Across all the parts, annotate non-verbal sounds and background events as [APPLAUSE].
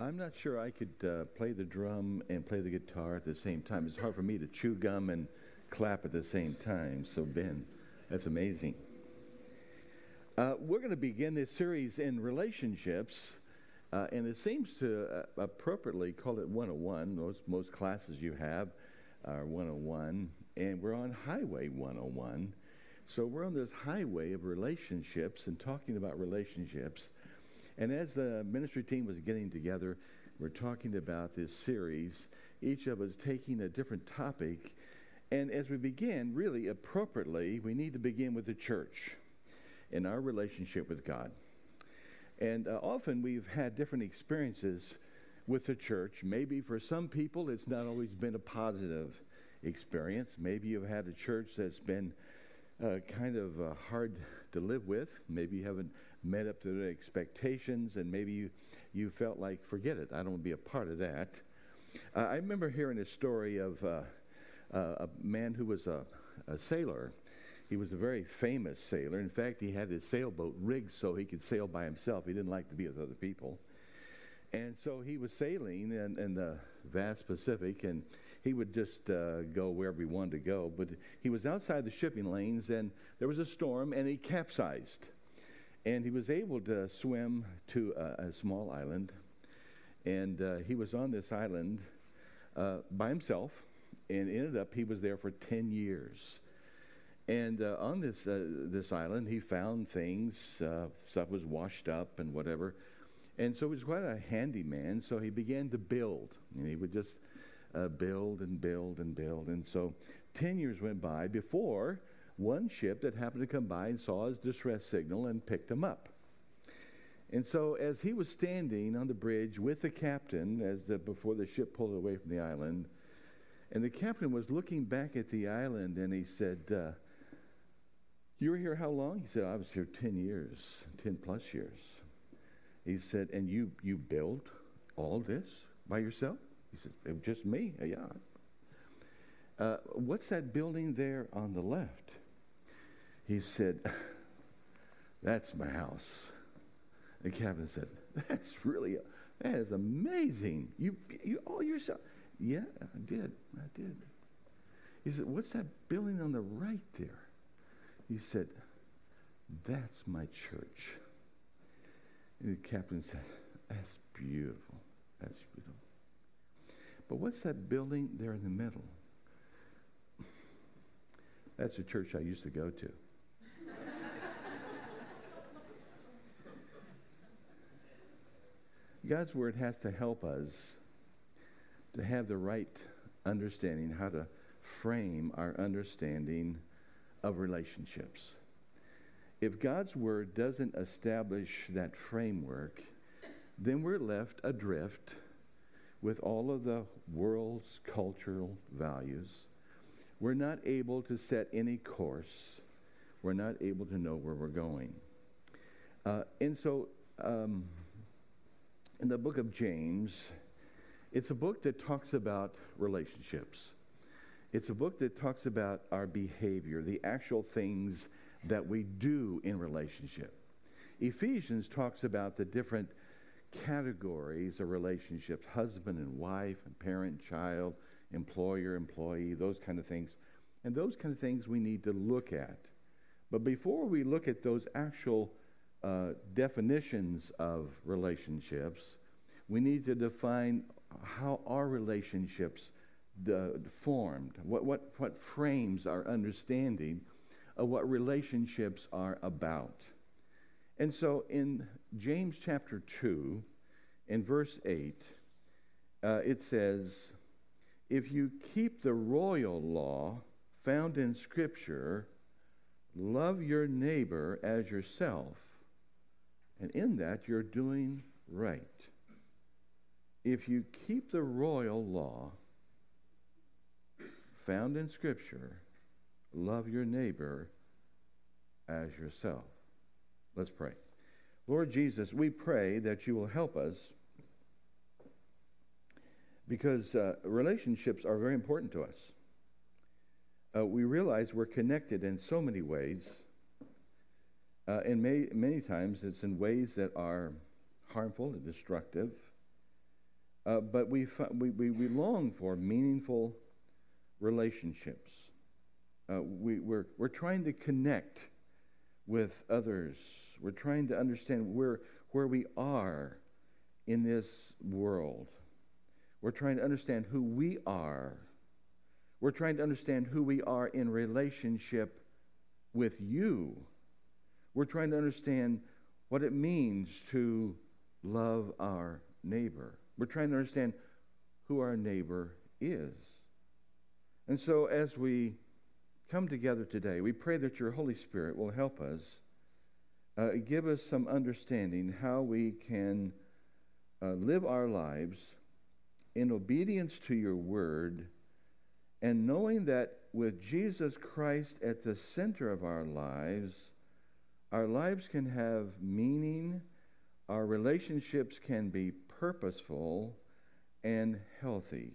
I'm not sure I could uh, play the drum and play the guitar at the same time. It's hard for me to chew gum and clap at the same time. So, Ben, that's amazing. Uh, we're going to begin this series in relationships, uh, and it seems to uh, appropriately call it 101. Most, most classes you have are 101, and we're on Highway 101. So, we're on this highway of relationships and talking about relationships. And as the ministry team was getting together, we're talking about this series, each of us taking a different topic. And as we begin, really appropriately, we need to begin with the church and our relationship with God. And uh, often we've had different experiences with the church. Maybe for some people, it's not always been a positive experience. Maybe you've had a church that's been uh, kind of uh, hard to live with. Maybe you haven't met up to their expectations, and maybe you, you felt like, forget it, I don't want to be a part of that. Uh, I remember hearing a story of uh, uh, a man who was a, a sailor. He was a very famous sailor. In fact, he had his sailboat rigged so he could sail by himself. He didn't like to be with other people. And so he was sailing in, in the vast Pacific, and he would just uh, go wherever he wanted to go. But he was outside the shipping lanes, and there was a storm, and he capsized. And he was able to swim to a, a small island. And uh, he was on this island uh, by himself, and ended up he was there for 10 years. And uh, on this, uh, this island, he found things, uh, stuff was washed up and whatever. And so he was quite a handyman, so he began to build. And he would just uh, build and build and build. And so 10 years went by before one ship that happened to come by and saw his distress signal and picked him up. And so, as he was standing on the bridge with the captain, as the, before the ship pulled away from the island, and the captain was looking back at the island, and he said, uh, "You were here how long?" He said, "I was here ten years, ten plus years." He said, "And you you built all this by yourself?" He said, "It was just me." Yeah. Uh, what's that building there on the left? He said, [LAUGHS] That's my house. The captain said, That's really, that is amazing. You, you all yourself. Yeah, I did. I did. He said, What's that building on the right there? He said, That's my church. And the captain said, That's beautiful. That's beautiful. But what's that building there in the middle? That's the church I used to go to. God's Word has to help us to have the right understanding, how to frame our understanding of relationships. If God's Word doesn't establish that framework, then we're left adrift with all of the world's cultural values. We're not able to set any course. We're not able to know where we're going. Uh, and so, um, in the book of James, it's a book that talks about relationships. It's a book that talks about our behavior, the actual things that we do in relationship. Ephesians talks about the different categories of relationships husband and wife, and parent, child, employer, employee, those kind of things. And those kind of things we need to look at. But before we look at those actual uh, definitions of relationships, we need to define how our relationships formed, what, what, what frames our understanding of what relationships are about. And so in James chapter 2, in verse 8, uh, it says, If you keep the royal law found in Scripture, love your neighbor as yourself and in that, you're doing right. If you keep the royal law found in Scripture, love your neighbor as yourself. Let's pray. Lord Jesus, we pray that you will help us because uh, relationships are very important to us. Uh, we realize we're connected in so many ways uh, and may, many times it's in ways that are harmful and destructive. Uh, but we, we, we, we long for meaningful relationships. Uh, we, we're, we're trying to connect with others. We're trying to understand where, where we are in this world. We're trying to understand who we are. We're trying to understand who we are in relationship with you. We're trying to understand what it means to love our neighbor. We're trying to understand who our neighbor is. And so, as we come together today, we pray that your Holy Spirit will help us, uh, give us some understanding how we can uh, live our lives in obedience to your word and knowing that with Jesus Christ at the center of our lives, our lives can have meaning, our relationships can be purposeful and healthy.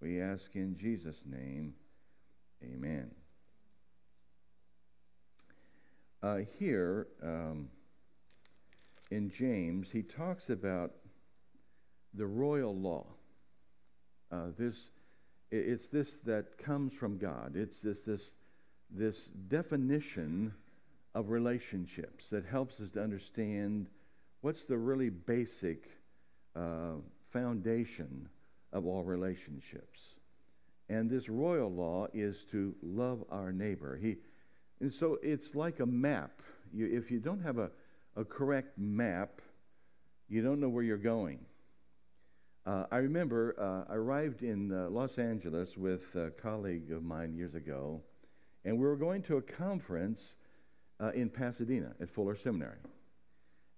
We ask in Jesus' name, amen. Uh, here um, in James, he talks about the royal law. Uh, this, it's this that comes from God. It's this, this, this definition of relationships that helps us to understand what's the really basic uh, foundation of all relationships. And this royal law is to love our neighbor. He, and so it's like a map. You, if you don't have a, a correct map, you don't know where you're going. Uh, I remember uh, I arrived in uh, Los Angeles with a colleague of mine years ago, and we were going to a conference uh, in Pasadena at Fuller Seminary.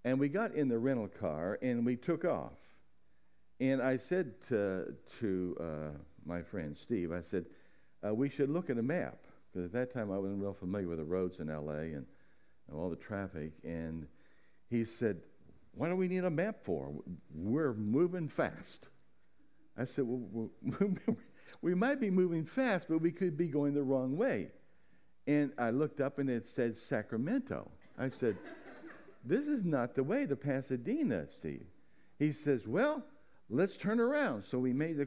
And we got in the rental car and we took off. And I said to, to uh, my friend Steve, I said, uh, we should look at a map. Because at that time I wasn't real familiar with the roads in LA and, and all the traffic. And he said, what do we need a map for? We're moving fast. I said, Well, [LAUGHS] we might be moving fast, but we could be going the wrong way. And I looked up and it said Sacramento. I said, This is not the way to Pasadena, Steve. He says, Well, let's turn around. So we made the.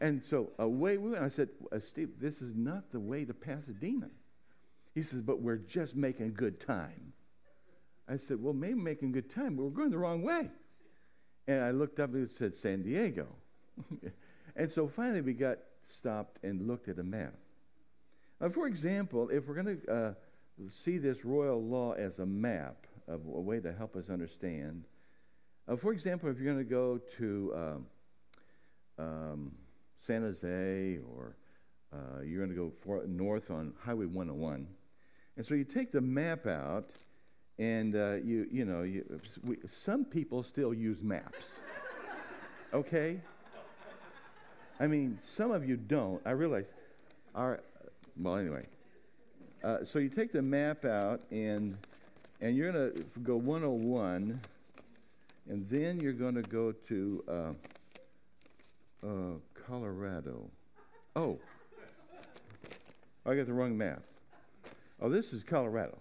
And so away we went. I said, uh, Steve, this is not the way to Pasadena. He says, But we're just making good time. I said, Well, maybe making good time, but we're going the wrong way. And I looked up and it said San Diego. [LAUGHS] and so finally we got stopped and looked at a map. Uh, for example, if we're going to uh, see this royal law as a map, of a way to help us understand, uh, for example, if you're going to go to um, um, San Jose or uh, you're going to go for, north on Highway 101, and so you take the map out and uh, you, you know, you, we, some people still use maps. okay? I mean, some of you don't. I realize. Our, well, anyway. Uh, so you take the map out, and and you're going to go 101, and then you're going to go to uh, uh, Colorado. Oh, I got the wrong map. Oh, this is Colorado.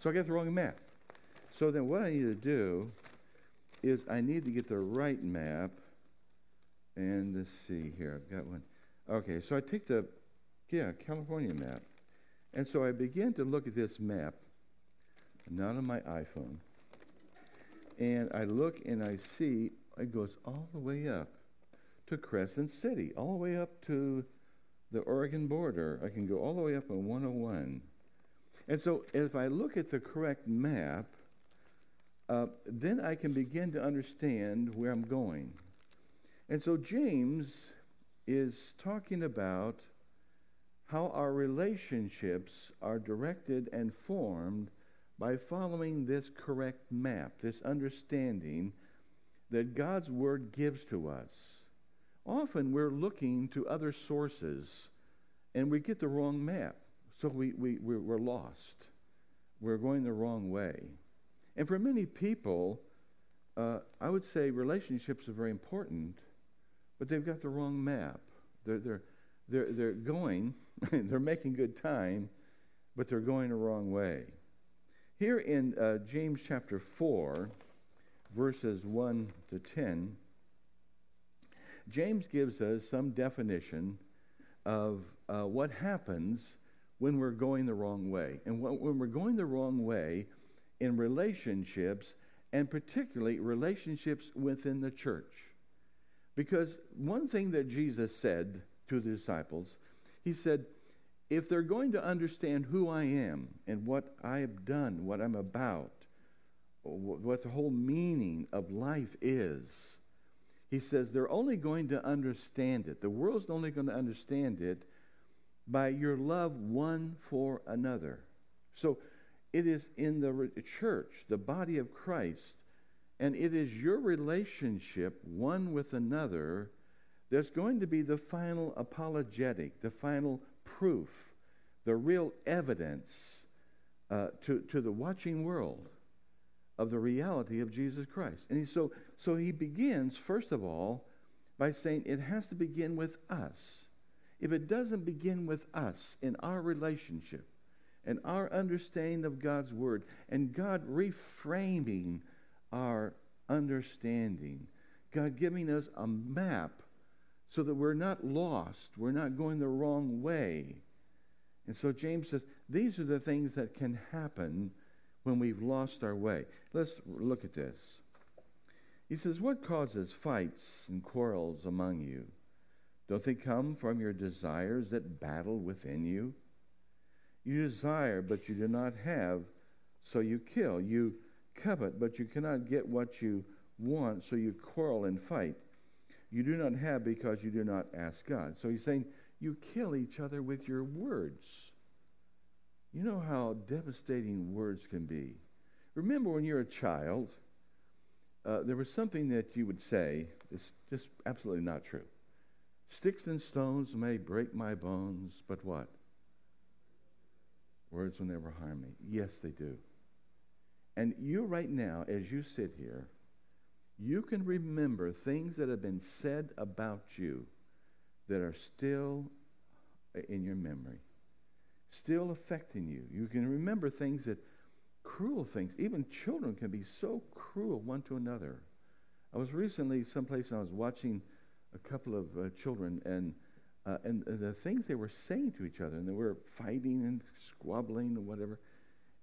So I got the wrong map. So then what I need to do is I need to get the right map. And let's see here. I've got one. Okay, so I take the, yeah, California map. And so I begin to look at this map, not on my iPhone. And I look and I see it goes all the way up to Crescent City, all the way up to the Oregon border. I can go all the way up on 101. And so if I look at the correct map, uh, then I can begin to understand where I'm going. And so James is talking about how our relationships are directed and formed by following this correct map, this understanding that God's Word gives to us. Often we're looking to other sources and we get the wrong map. So we, we, we're lost. We're going the wrong way. And for many people, uh, I would say relationships are very important, but they've got the wrong map. They're, they're, they're, they're going, [LAUGHS] they're making good time, but they're going the wrong way. Here in uh, James chapter 4, verses 1 to 10, James gives us some definition of uh, what happens when we're going the wrong way. And when we're going the wrong way in relationships, and particularly relationships within the church. Because one thing that Jesus said to the disciples, he said, if they're going to understand who I am and what I have done, what I'm about, what the whole meaning of life is, he says they're only going to understand it. The world's only going to understand it by your love one for another. So it is in the church, the body of Christ, and it is your relationship one with another that's going to be the final apologetic, the final proof, the real evidence uh, to, to the watching world of the reality of Jesus Christ. And he, so, so he begins, first of all, by saying it has to begin with us. If it doesn't begin with us in our relationship and our understanding of God's Word and God reframing our understanding, God giving us a map so that we're not lost, we're not going the wrong way. And so James says these are the things that can happen when we've lost our way. Let's look at this. He says, What causes fights and quarrels among you? Don't they come from your desires that battle within you? You desire, but you do not have, so you kill. You covet, but you cannot get what you want, so you quarrel and fight. You do not have because you do not ask God. So he's saying, You kill each other with your words. You know how devastating words can be. Remember when you're a child, uh, there was something that you would say, it's just absolutely not true. Sticks and stones may break my bones, but what? Words will never harm me. Yes, they do. And you, right now, as you sit here, you can remember things that have been said about you that are still in your memory, still affecting you. You can remember things that, cruel things, even children can be so cruel one to another. I was recently someplace and I was watching a couple of uh, children and uh, and the things they were saying to each other, and they were fighting and squabbling and whatever.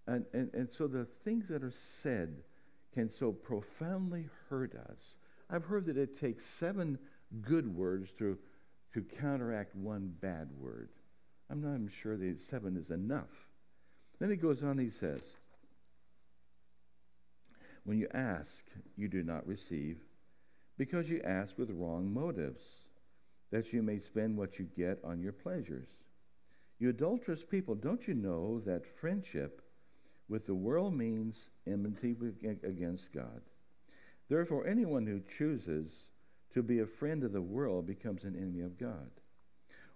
And, and, and so the things that are said can so profoundly hurt us. I've heard that it takes seven good words to, to counteract one bad word. I'm not even sure that seven is enough. Then he goes on, he says, When you ask, you do not receive, because you ask with wrong motives, that you may spend what you get on your pleasures. You adulterous people, don't you know that friendship with the world means enmity against God? Therefore, anyone who chooses to be a friend of the world becomes an enemy of God.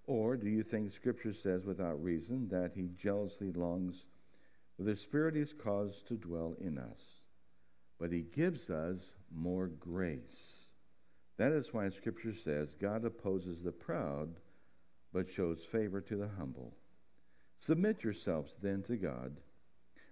Or do you think Scripture says without reason that he jealously longs for the Spirit is caused to dwell in us, but he gives us more grace? That is why Scripture says God opposes the proud, but shows favor to the humble. Submit yourselves then to God.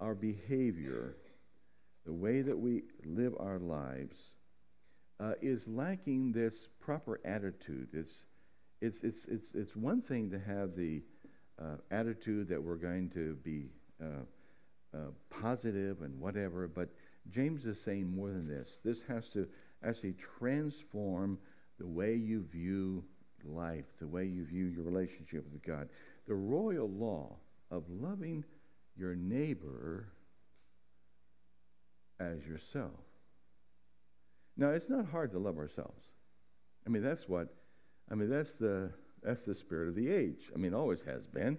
our behavior, the way that we live our lives, uh, is lacking this proper attitude. It's, it's, it's, it's, it's one thing to have the uh, attitude that we're going to be uh, uh positive and whatever, but James is saying more than this. This has to actually transform the way you view life, the way you view your relationship with God. The royal law of loving your neighbor as yourself. Now, it's not hard to love ourselves. I mean, that's what, I mean, that's the, that's the spirit of the age. I mean, always has been.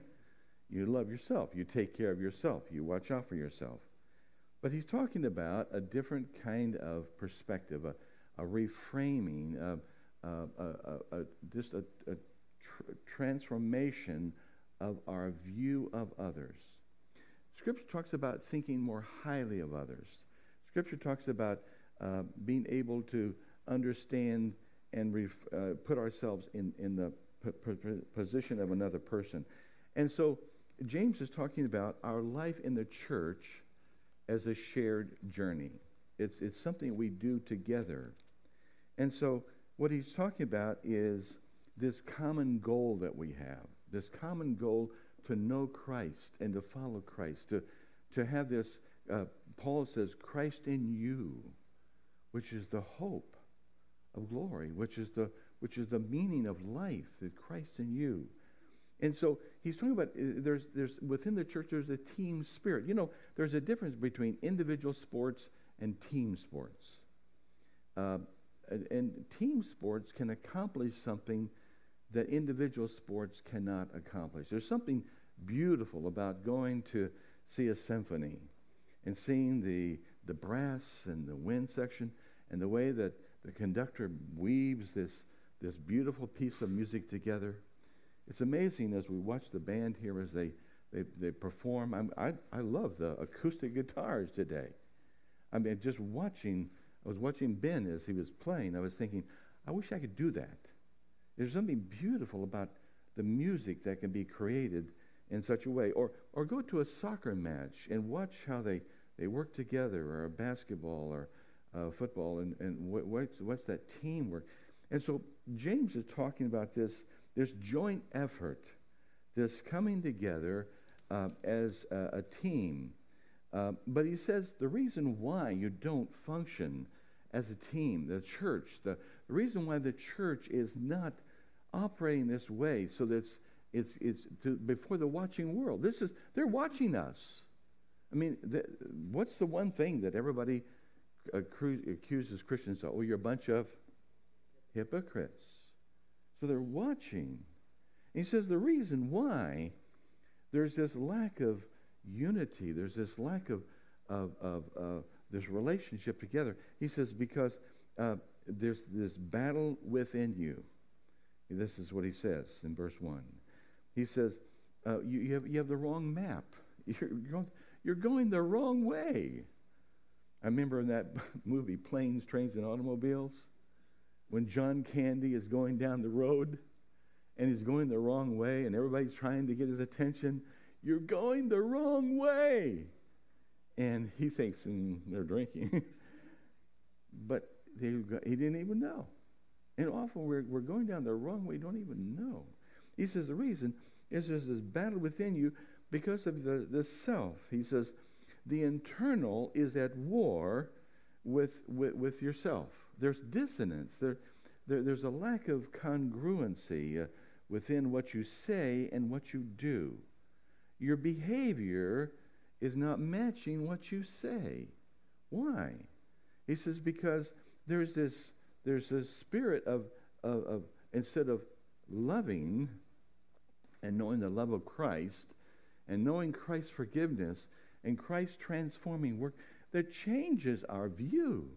You love yourself. You take care of yourself. You watch out for yourself. But he's talking about a different kind of perspective, a, a reframing, uh, just a, a tr- transformation of our view of others. Scripture talks about thinking more highly of others. Scripture talks about uh, being able to understand and ref- uh, put ourselves in, in the p- p- position of another person. And so James is talking about our life in the church as a shared journey. It's, it's something we do together. And so what he's talking about is this common goal that we have, this common goal to know Christ and to follow Christ, to, to have this, uh, Paul says, Christ in you, which is the hope of glory, which is the, which is the meaning of life, that Christ in you. And so he's talking about uh, there's, there's within the church there's a team spirit. You know, there's a difference between individual sports and team sports. Uh, and, and team sports can accomplish something that individual sports cannot accomplish. There's something beautiful about going to see a symphony and seeing the, the brass and the wind section and the way that the conductor weaves this, this beautiful piece of music together. It's amazing as we watch the band here as they, they, they perform. I'm, i I, love the acoustic guitars today. I mean, just watching, I was watching Ben as he was playing. I was thinking, I wish I could do that. There's something beautiful about the music that can be created in such a way. Or, or go to a soccer match and watch how they, they work together, or a basketball or uh, football, and, and what, what's, what's that teamwork. And so James is talking about this, this joint effort, this coming together uh, as a, a team. Uh, but he says the reason why you don't function as a team, the church, the, the reason why the church is not operating this way so that it's, it's, it's to, before the watching world. This is, they're watching us. I mean, the, what's the one thing that everybody accuses Christians of? Oh, you're a bunch of hypocrites. So they're watching. And he says the reason why there's this lack of unity, there's this lack of, of, of this relationship together. He says because uh, there's this battle within you. This is what he says in verse 1. He says, uh, you, you, have, you have the wrong map. [LAUGHS] You're, going, you're going the wrong way. I remember in that [LAUGHS] movie, Planes, Trains, and Automobiles, when John Candy is going down the road and he's going the wrong way and everybody's trying to get his attention. You're going the wrong way. And he thinks mm, they're drinking. [LAUGHS] but they, he didn't even know. And often we're, we're going down the wrong way, don't even know. He says the reason is there's this battle within you because of the, the self. He says the internal is at war with, with, with yourself. There's dissonance. There, there, there's a lack of congruency uh, within what you say and what you do. Your behavior is not matching what you say. Why? He says, because there's this, there's this spirit of, of, of instead of loving and knowing the love of Christ and knowing Christ's forgiveness and Christ's transforming work that changes our view.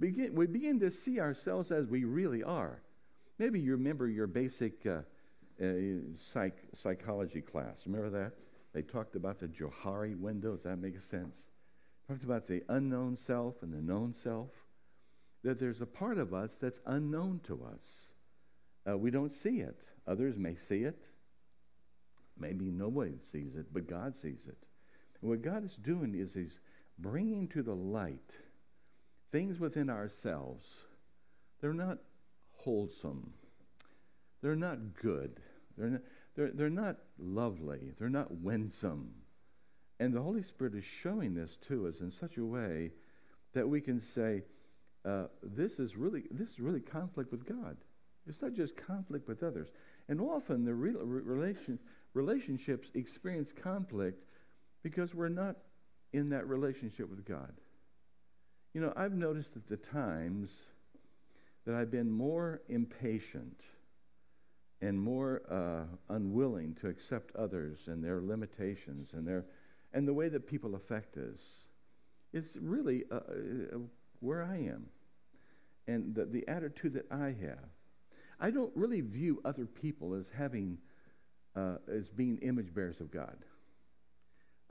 Begin, we begin to see ourselves as we really are. Maybe you remember your basic uh, uh, psych, psychology class. Remember that? They talked about the Johari window. Does that make sense? Talked about the unknown self and the known self. That there's a part of us that's unknown to us. Uh, we don't see it. Others may see it. Maybe nobody sees it, but God sees it. And what God is doing is He's bringing to the light things within ourselves. They're not wholesome. They're not good. They're not, they're, they're not lovely. They're not winsome. And the Holy Spirit is showing this to us in such a way that we can say, uh, this is really this is really conflict with God. It's not just conflict with others. And often the real relation, relationships experience conflict because we're not in that relationship with God. You know, I've noticed at the times that I've been more impatient and more uh, unwilling to accept others and their limitations and their and the way that people affect us. It's really uh, uh, where I am. and the, the attitude that I have. I don't really view other people as having, uh, as being image bearers of God.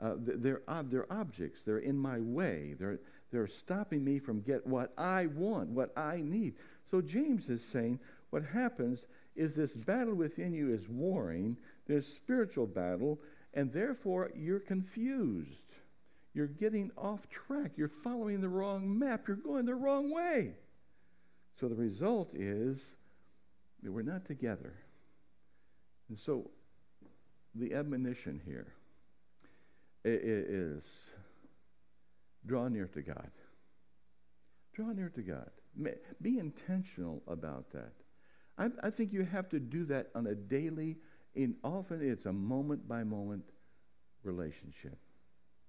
Uh, they're, they're objects. They're in my way. They're, they're stopping me from get what I want, what I need. So James is saying what happens is this battle within you is warring. There's spiritual battle, and therefore you're confused. You're getting off track. You're following the wrong map. You're going the wrong way. So the result is that we're not together. And so the admonition here is draw near to God. Draw near to God. Be intentional about that. I, I think you have to do that on a daily, in often it's a moment by moment relationship.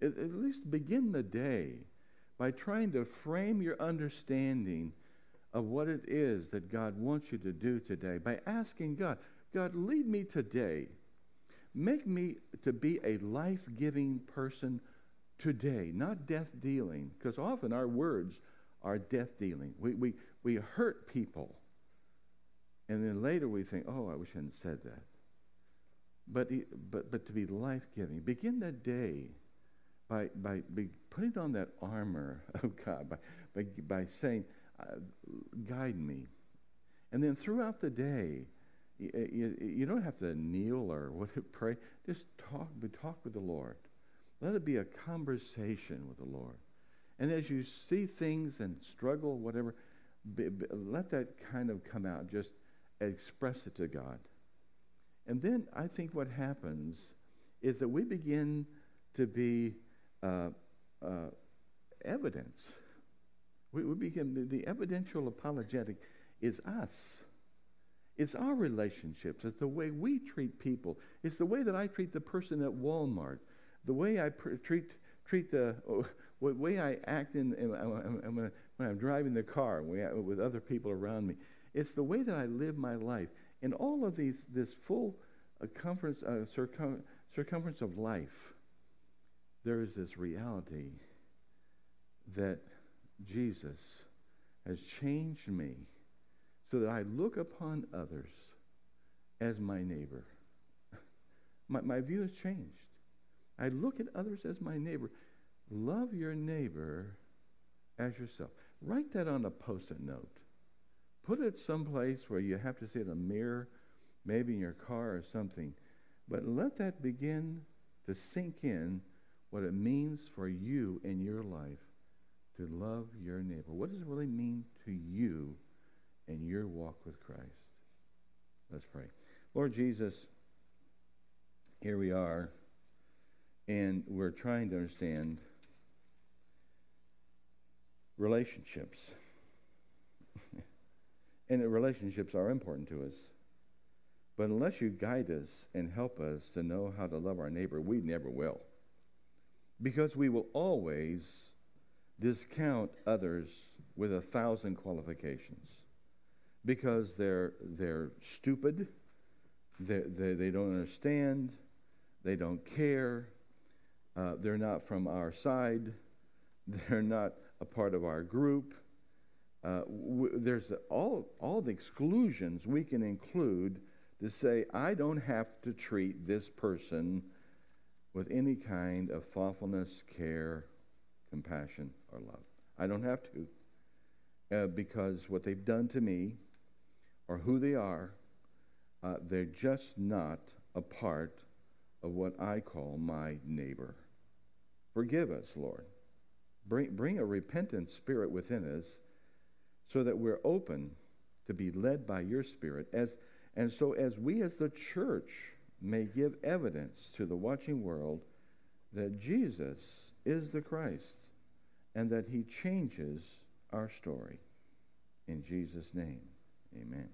At, at least begin the day by trying to frame your understanding of what it is that God wants you to do today by asking God, God, lead me today. Make me to be a life giving person today, not death dealing, because often our words are death dealing. We, we, we hurt people. And then later we think, oh, I wish I hadn't said that. But, but, but to be life giving, begin that day by, by, by putting on that armor [LAUGHS] of God, by, by, by saying, uh, guide me. And then throughout the day, you, you, you, don't have to kneel or [LAUGHS] what pray. Just talk, talk with the Lord. Let it be a conversation with the Lord. And as you see things and struggle, whatever, be, be, let that kind of come out. Just express it to God. And then I think what happens is that we begin to be uh, uh, evidence we, we begin, the, the evidential apologetic is us. It's our relationships. It's the way we treat people. It's the way that I treat the person at Walmart. The way I pr- treat treat the oh, way I act in, in, in, when I'm driving the car with other people around me. It's the way that I live my life. In all of these, this full uh, uh, circum, circumference of life, there is this reality that Jesus has changed me so that I look upon others as my neighbor. [LAUGHS] My, my view has changed. I look at others as my neighbor. Love your neighbor as yourself. Write that on a post it note. Put it someplace where you have to see it in a mirror, maybe in your car or something. But let that begin to sink in what it means for you in your life to love your neighbor? What does it really mean to you in your walk with Christ? Let's pray. Lord Jesus, here we are, and we're trying to understand relationships. [LAUGHS] and relationships are important to us. But unless you guide us and help us to know how to love our neighbor, we never will. Because we will always discount others with a thousand qualifications because they're, they're stupid, they, they, they don't understand, they don't care, uh, they're not from our side, [LAUGHS] they're not a part of our group. Uh, w- there's all, all the exclusions we can include to say, I don't have to treat this person with any kind of thoughtfulness, care, compassion, or love. I don't have to uh, because what they've done to me or who they are, uh, they're just not a part of what I call my neighbor. Forgive us, Lord. Bring, bring a repentant spirit within us so that we're open to be led by your spirit as and so as we as the church may give evidence to the watching world that Jesus is the Christ and that he changes our story. In Jesus' name, amen.